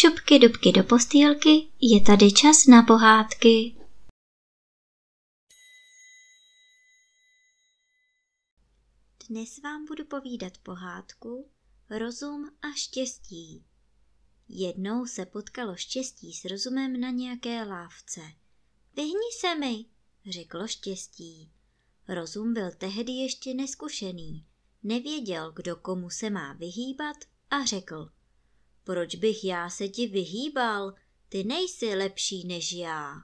šupky dubky do postýlky, je tady čas na pohádky. Dnes vám budu povídat pohádku Rozum a štěstí. Jednou se potkalo štěstí s rozumem na nějaké lávce. Vyhni se mi, řeklo štěstí. Rozum byl tehdy ještě neskušený, nevěděl, kdo komu se má vyhýbat a řekl. Proč bych já se ti vyhýbal? Ty nejsi lepší než já.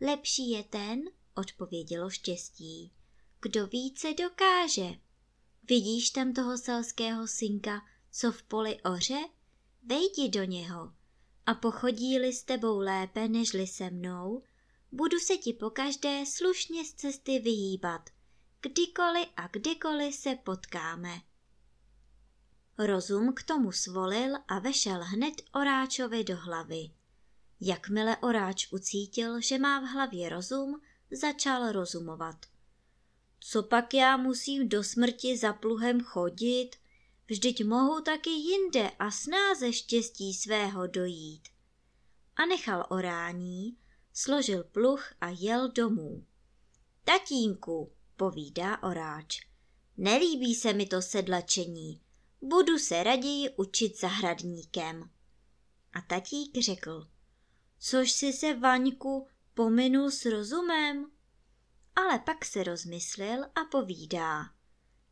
Lepší je ten, odpovědělo štěstí, kdo více dokáže. Vidíš tam toho selského synka, co v poli oře? Vejdi do něho a pochodí-li s tebou lépe nežli se mnou, budu se ti pokaždé slušně z cesty vyhýbat, kdykoliv a kdykoliv se potkáme. Rozum k tomu svolil a vešel hned Oráčovi do hlavy. Jakmile Oráč ucítil, že má v hlavě rozum, začal rozumovat. Co pak já musím do smrti za pluhem chodit? Vždyť mohu taky jinde a snáze štěstí svého dojít. A nechal orání, složil pluh a jel domů. Tatínku, povídá oráč, nelíbí se mi to sedlačení, budu se raději učit zahradníkem. A tatík řekl, což si se Vaňku pominul s rozumem? Ale pak se rozmyslel a povídá,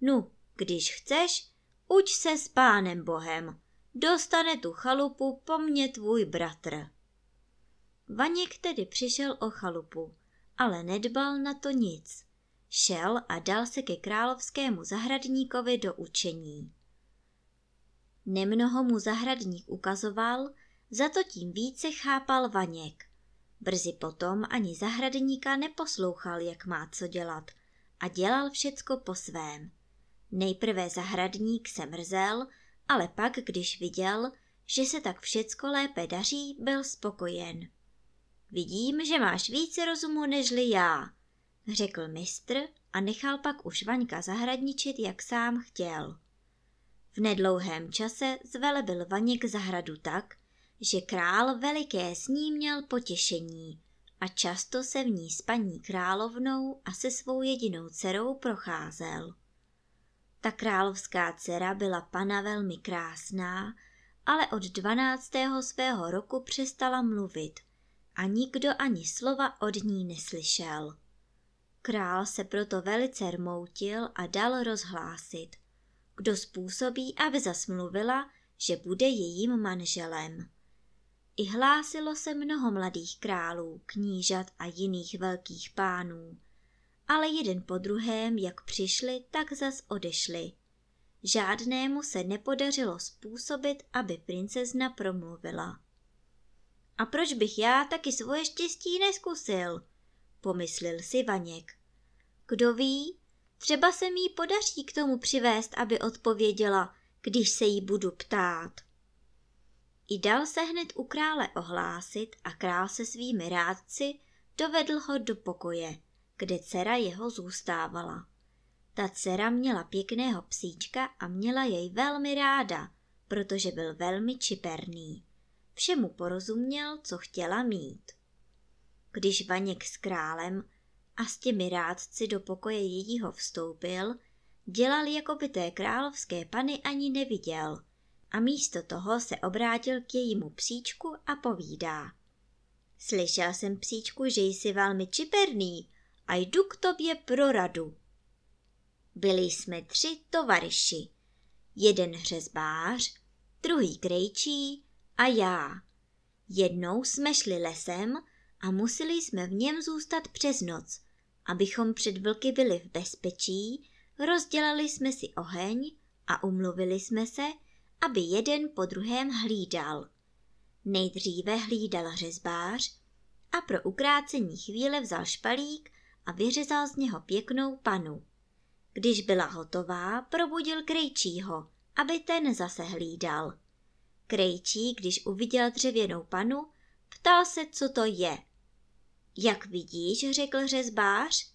nu, když chceš, uč se s pánem Bohem, dostane tu chalupu po mně tvůj bratr. Vaněk tedy přišel o chalupu, ale nedbal na to nic. Šel a dal se ke královskému zahradníkovi do učení. Nemnoho mu zahradník ukazoval, za to tím více chápal Vaněk. Brzy potom ani zahradníka neposlouchal, jak má co dělat a dělal všecko po svém. Nejprve zahradník se mrzel, ale pak, když viděl, že se tak všecko lépe daří, byl spokojen. Vidím, že máš více rozumu nežli já, řekl mistr a nechal pak už Vaňka zahradničit, jak sám chtěl. V nedlouhém čase zvelebil Vaněk zahradu tak, že král veliké s ní měl potěšení a často se v ní s paní královnou a se svou jedinou dcerou procházel. Ta královská dcera byla pana velmi krásná, ale od dvanáctého svého roku přestala mluvit a nikdo ani slova od ní neslyšel. Král se proto velice rmoutil a dal rozhlásit – kdo způsobí, aby zasmluvila, že bude jejím manželem. I hlásilo se mnoho mladých králů, knížat a jiných velkých pánů, ale jeden po druhém, jak přišli, tak zas odešli. Žádnému se nepodařilo způsobit, aby princezna promluvila. A proč bych já taky svoje štěstí neskusil? Pomyslel si Vaněk. Kdo ví, Třeba se mi podaří k tomu přivést, aby odpověděla, když se jí budu ptát. I dal se hned u krále ohlásit a král se svými rádci dovedl ho do pokoje, kde dcera jeho zůstávala. Ta dcera měla pěkného psíčka a měla jej velmi ráda, protože byl velmi čiperný. Všemu porozuměl, co chtěla mít. Když Vaněk s králem a s těmi rádci do pokoje jejího vstoupil, dělal, jako by té královské pany ani neviděl a místo toho se obrátil k jejímu psíčku a povídá. Slyšel jsem psíčku, že jsi velmi čiperný a jdu k tobě pro radu. Byli jsme tři tovariši. Jeden hřezbář, druhý krejčí a já. Jednou jsme šli lesem a museli jsme v něm zůstat přes noc, Abychom před vlky byli v bezpečí, rozdělali jsme si oheň a umluvili jsme se, aby jeden po druhém hlídal. Nejdříve hlídal řezbář a pro ukrácení chvíle vzal špalík a vyřezal z něho pěknou panu. Když byla hotová, probudil krejčího, aby ten zase hlídal. Krejčí, když uviděl dřevěnou panu, ptal se, co to je – jak vidíš, řekl řezbář,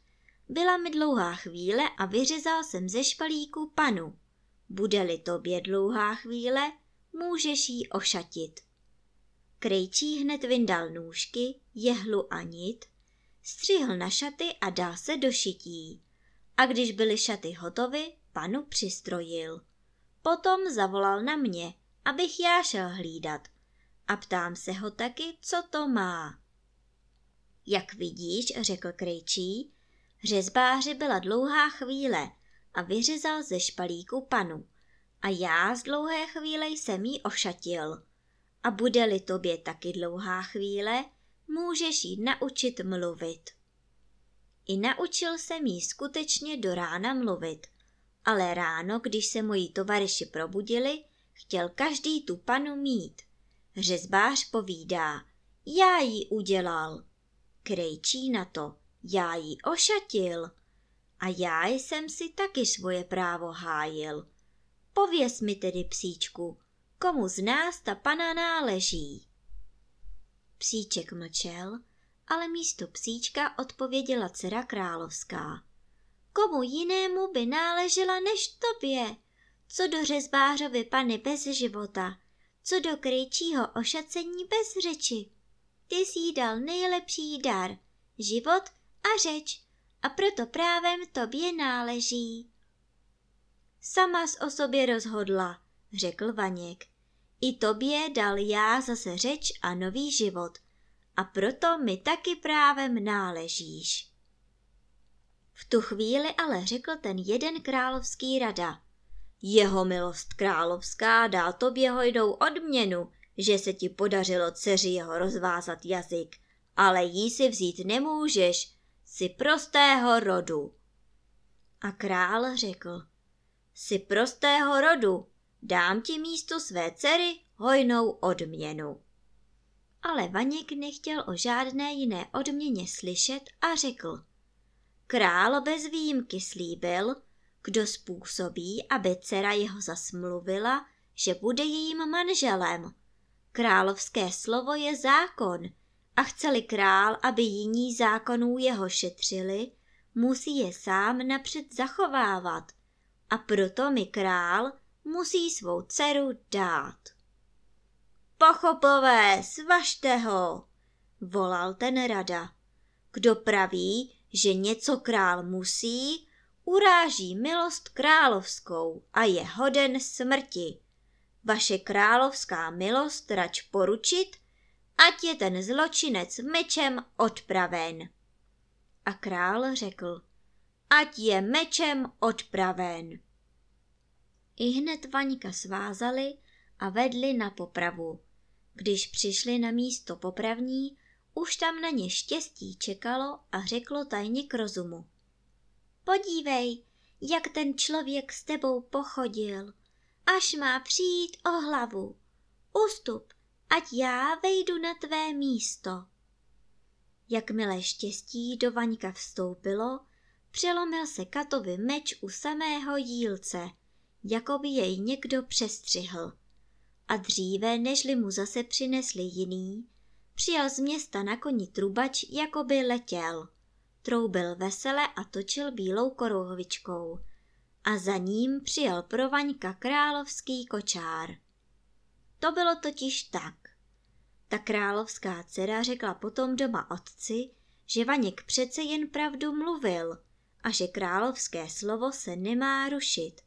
byla mi dlouhá chvíle a vyřezal jsem ze špalíku panu. Bude-li tobě dlouhá chvíle, můžeš jí ošatit. Krejčí hned vyndal nůžky, jehlu a nit, střihl na šaty a dal se do šití. A když byly šaty hotovy, panu přistrojil. Potom zavolal na mě, abych já šel hlídat. A ptám se ho taky, co to má. Jak vidíš, řekl Krejčí, řezbáři byla dlouhá chvíle a vyřezal ze špalíku panu. A já z dlouhé chvíle jsem jí ošatil. A bude-li tobě taky dlouhá chvíle, můžeš jí naučit mluvit. I naučil jsem jí skutečně do rána mluvit, ale ráno, když se moji tovaryši probudili, chtěl každý tu panu mít. Řezbář povídá, já ji udělal. Krejčí na to, já ji ošatil. A já jsem si taky svoje právo hájil. Pověz mi tedy, psíčku, komu z nás ta pana náleží. Psíček mlčel, ale místo psíčka odpověděla dcera královská. Komu jinému by náležela než tobě? Co do řezbářovy pany bez života, co do kryčího ošacení bez řeči. Ty jsi jí dal nejlepší dar, život a řeč, a proto právem tobě náleží. Sama s o sobě rozhodla, řekl Vaněk. I tobě dal já zase řeč a nový život a proto mi taky právem náležíš. V tu chvíli ale řekl ten jeden královský rada. Jeho milost královská dá tobě hojnou odměnu, že se ti podařilo dceři jeho rozvázat jazyk, ale jí si vzít nemůžeš, si prostého rodu. A král řekl, si prostého rodu, dám ti místo své dcery hojnou odměnu. Ale Vaněk nechtěl o žádné jiné odměně slyšet a řekl. Král bez výjimky slíbil, kdo způsobí, aby dcera jeho zasmluvila, že bude jejím manželem. Královské slovo je zákon a chceli král, aby jiní zákonů jeho šetřili, musí je sám napřed zachovávat a proto mi král musí svou dceru dát. Pochopové, svažte ho, volal ten rada. Kdo praví, že něco král musí, uráží milost královskou a je hoden smrti. Vaše královská milost rač poručit, ať je ten zločinec mečem odpraven. A král řekl, ať je mečem odpraven. I hned Vaňka svázali a vedli na popravu. Když přišli na místo popravní, už tam na ně štěstí čekalo a řeklo tajně k rozumu. Podívej, jak ten člověk s tebou pochodil, až má přijít o hlavu. Ustup, ať já vejdu na tvé místo. Jakmile štěstí do Vaňka vstoupilo, přelomil se Katovi meč u samého jílce, jako by jej někdo přestřihl a dříve, nežli mu zase přinesli jiný, přijel z města na koni trubač, jako by letěl. Troubil vesele a točil bílou korouhvičkou. A za ním přijel pro Vaňka královský kočár. To bylo totiž tak. Ta královská dcera řekla potom doma otci, že Vaněk přece jen pravdu mluvil a že královské slovo se nemá rušit.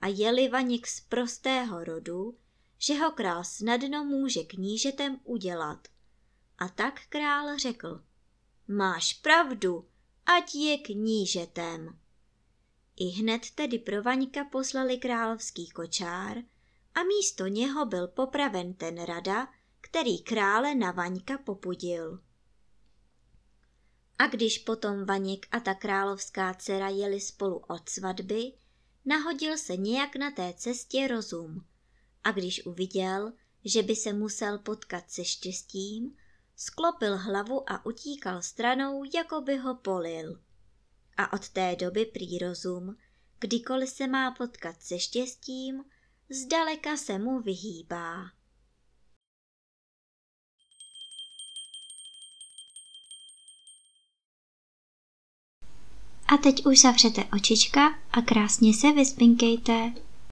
A jeli Vaněk z prostého rodu, že ho král snadno může knížetem udělat. A tak král řekl, máš pravdu, ať je knížetem. I hned tedy pro Vaňka poslali královský kočár a místo něho byl popraven ten rada, který krále na Vaňka popudil. A když potom Vaněk a ta královská dcera jeli spolu od svatby, nahodil se nějak na té cestě rozum a když uviděl, že by se musel potkat se štěstím, sklopil hlavu a utíkal stranou, jako by ho polil. A od té doby prý rozum, kdykoliv se má potkat se štěstím, zdaleka se mu vyhýbá. A teď už zavřete očička a krásně se vyspinkejte.